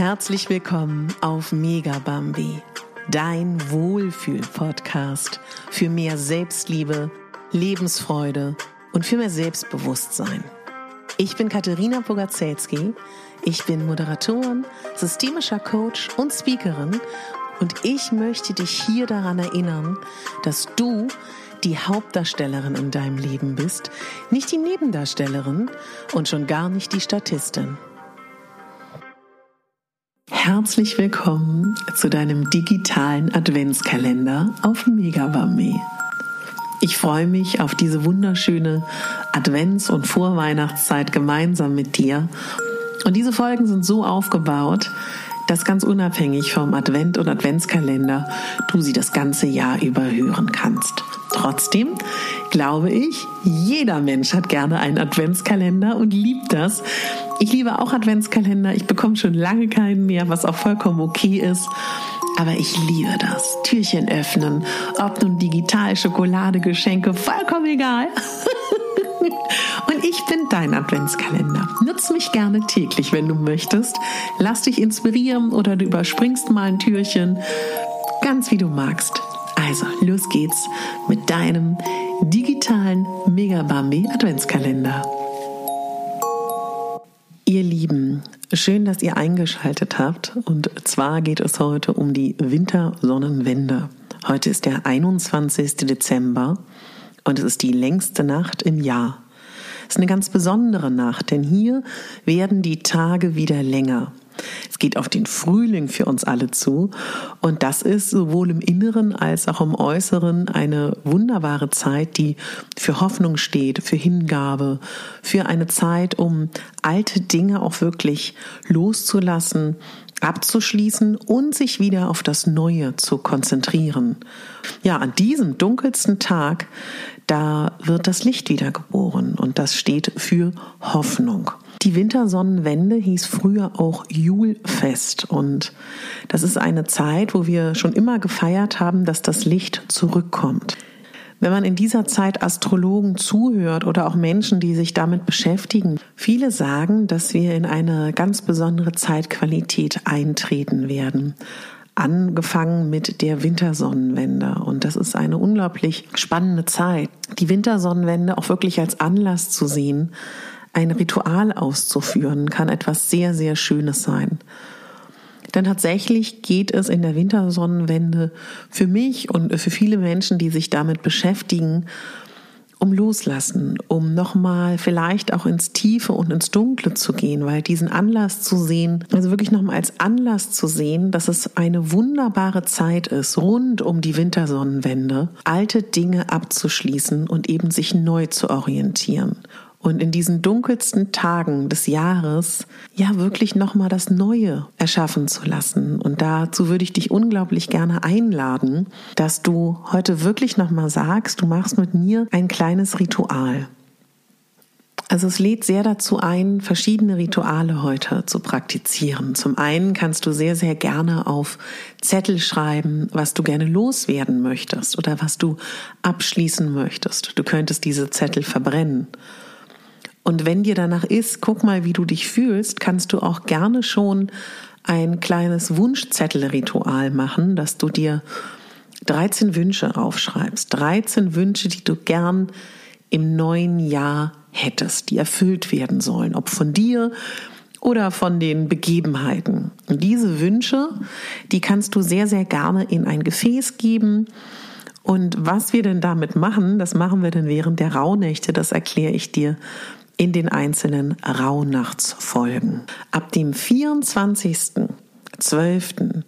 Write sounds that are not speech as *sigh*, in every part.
Herzlich willkommen auf Mega Bambi, dein Wohlfühl-Podcast für mehr Selbstliebe, Lebensfreude und für mehr Selbstbewusstsein. Ich bin Katharina Bogacelski, ich bin Moderatorin, systemischer Coach und Speakerin und ich möchte dich hier daran erinnern, dass du die Hauptdarstellerin in deinem Leben bist, nicht die Nebendarstellerin und schon gar nicht die Statistin. Herzlich willkommen zu deinem digitalen Adventskalender auf Megabambi. Ich freue mich auf diese wunderschöne Advents- und Vorweihnachtszeit gemeinsam mit dir. Und diese Folgen sind so aufgebaut, dass ganz unabhängig vom Advent- und Adventskalender du sie das ganze Jahr über hören kannst. Trotzdem glaube ich, jeder Mensch hat gerne einen Adventskalender und liebt das. Ich liebe auch Adventskalender. Ich bekomme schon lange keinen mehr, was auch vollkommen okay ist. Aber ich liebe das. Türchen öffnen, ob nun digital, Schokolade, Geschenke, vollkommen egal. *laughs* Und ich bin dein Adventskalender. Nutz mich gerne täglich, wenn du möchtest. Lass dich inspirieren oder du überspringst mal ein Türchen. Ganz wie du magst. Also, los geht's mit deinem digitalen Megabambi Adventskalender. Lieben, schön, dass ihr eingeschaltet habt. Und zwar geht es heute um die Wintersonnenwende. Heute ist der 21. Dezember und es ist die längste Nacht im Jahr. Es ist eine ganz besondere Nacht, denn hier werden die Tage wieder länger. Es geht auf den Frühling für uns alle zu und das ist sowohl im Inneren als auch im Äußeren eine wunderbare Zeit, die für Hoffnung steht, für Hingabe, für eine Zeit, um alte Dinge auch wirklich loszulassen, abzuschließen und sich wieder auf das Neue zu konzentrieren. Ja, an diesem dunkelsten Tag, da wird das Licht wiedergeboren und das steht für Hoffnung. Die Wintersonnenwende hieß früher auch Julfest und das ist eine Zeit, wo wir schon immer gefeiert haben, dass das Licht zurückkommt. Wenn man in dieser Zeit Astrologen zuhört oder auch Menschen, die sich damit beschäftigen, viele sagen, dass wir in eine ganz besondere Zeitqualität eintreten werden angefangen mit der Wintersonnenwende. Und das ist eine unglaublich spannende Zeit. Die Wintersonnenwende auch wirklich als Anlass zu sehen, ein Ritual auszuführen, kann etwas sehr, sehr Schönes sein. Denn tatsächlich geht es in der Wintersonnenwende für mich und für viele Menschen, die sich damit beschäftigen, um Loslassen, um nochmal vielleicht auch ins Tiefe und ins Dunkle zu gehen, weil diesen Anlass zu sehen, also wirklich nochmal als Anlass zu sehen, dass es eine wunderbare Zeit ist, rund um die Wintersonnenwende, alte Dinge abzuschließen und eben sich neu zu orientieren und in diesen dunkelsten Tagen des Jahres ja wirklich nochmal das Neue erschaffen zu lassen. Und dazu würde ich dich unglaublich gerne einladen, dass du heute wirklich nochmal sagst, du machst mit mir ein kleines Ritual. Also es lädt sehr dazu ein, verschiedene Rituale heute zu praktizieren. Zum einen kannst du sehr, sehr gerne auf Zettel schreiben, was du gerne loswerden möchtest oder was du abschließen möchtest. Du könntest diese Zettel verbrennen. Und wenn dir danach ist, guck mal, wie du dich fühlst, kannst du auch gerne schon ein kleines Wunschzettelritual machen, dass du dir 13 Wünsche aufschreibst. 13 Wünsche, die du gern im neuen Jahr hättest, die erfüllt werden sollen, ob von dir oder von den Begebenheiten. Und diese Wünsche, die kannst du sehr, sehr gerne in ein Gefäß geben. Und was wir denn damit machen, das machen wir dann während der Rauhnächte, das erkläre ich dir in den einzelnen Rauhnachtsfolgen. Ab dem 24.12.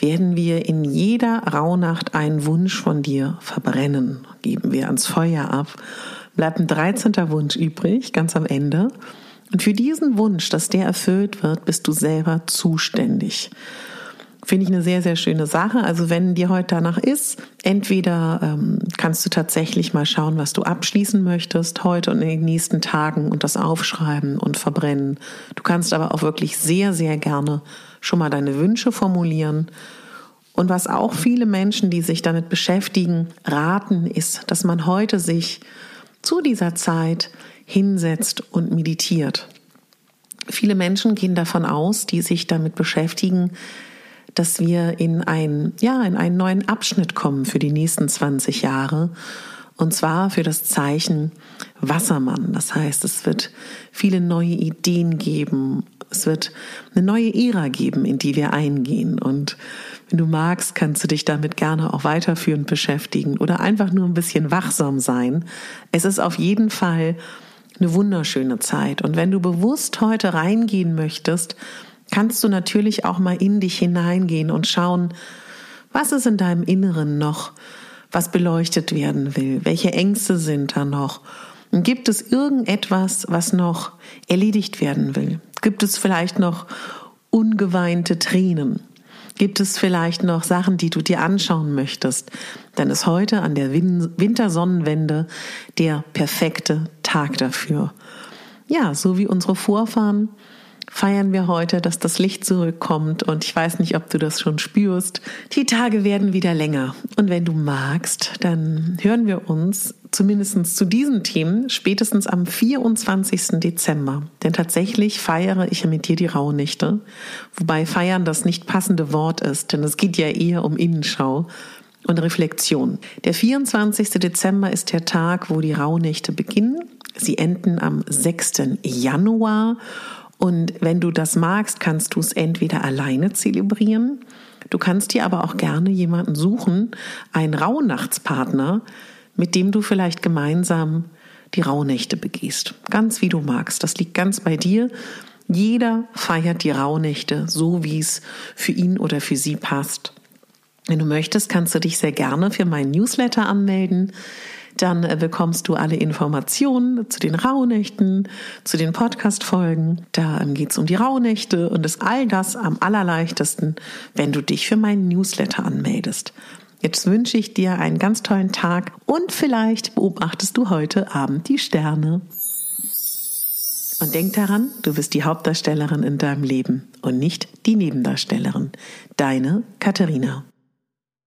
werden wir in jeder Rauhnacht einen Wunsch von dir verbrennen, geben wir ans Feuer ab. Bleibt ein 13. Wunsch übrig, ganz am Ende. Und für diesen Wunsch, dass der erfüllt wird, bist du selber zuständig. Finde ich eine sehr, sehr schöne Sache. Also wenn dir heute danach ist, entweder ähm, kannst du tatsächlich mal schauen, was du abschließen möchtest heute und in den nächsten Tagen und das aufschreiben und verbrennen. Du kannst aber auch wirklich sehr, sehr gerne schon mal deine Wünsche formulieren. Und was auch viele Menschen, die sich damit beschäftigen, raten, ist, dass man heute sich zu dieser Zeit hinsetzt und meditiert. Viele Menschen gehen davon aus, die sich damit beschäftigen, dass wir in ein, ja, in einen neuen Abschnitt kommen für die nächsten 20 Jahre. Und zwar für das Zeichen Wassermann. Das heißt, es wird viele neue Ideen geben. Es wird eine neue Ära geben, in die wir eingehen. Und wenn du magst, kannst du dich damit gerne auch weiterführend beschäftigen oder einfach nur ein bisschen wachsam sein. Es ist auf jeden Fall eine wunderschöne Zeit. Und wenn du bewusst heute reingehen möchtest, kannst du natürlich auch mal in dich hineingehen und schauen, was ist in deinem Inneren noch, was beleuchtet werden will, welche Ängste sind da noch. Und gibt es irgendetwas, was noch erledigt werden will? Gibt es vielleicht noch ungeweinte Tränen? Gibt es vielleicht noch Sachen, die du dir anschauen möchtest? Dann ist heute an der Wintersonnenwende der perfekte Tag dafür. Ja, so wie unsere Vorfahren feiern wir heute, dass das Licht zurückkommt und ich weiß nicht, ob du das schon spürst. Die Tage werden wieder länger und wenn du magst, dann hören wir uns zumindest zu diesen Themen spätestens am 24. Dezember. Denn tatsächlich feiere ich mit dir die Rauhnächte, wobei feiern das nicht passende Wort ist, denn es geht ja eher um Innenschau und Reflexion. Der 24. Dezember ist der Tag, wo die Rauhnächte beginnen. Sie enden am 6. Januar und wenn du das magst, kannst du es entweder alleine zelebrieren, du kannst dir aber auch gerne jemanden suchen, einen Rauhnachtspartner, mit dem du vielleicht gemeinsam die Rauhnächte begehst. Ganz wie du magst. Das liegt ganz bei dir. Jeder feiert die Rauhnächte so, wie es für ihn oder für sie passt. Wenn du möchtest, kannst du dich sehr gerne für meinen Newsletter anmelden. Dann äh, bekommst du alle Informationen zu den Rauhnächten, zu den Podcast-Folgen. Da ähm, geht es um die Rauhnächte und ist all das am allerleichtesten, wenn du dich für meinen Newsletter anmeldest. Jetzt wünsche ich dir einen ganz tollen Tag und vielleicht beobachtest du heute Abend die Sterne. Und denk daran, du bist die Hauptdarstellerin in deinem Leben und nicht die Nebendarstellerin. Deine Katharina.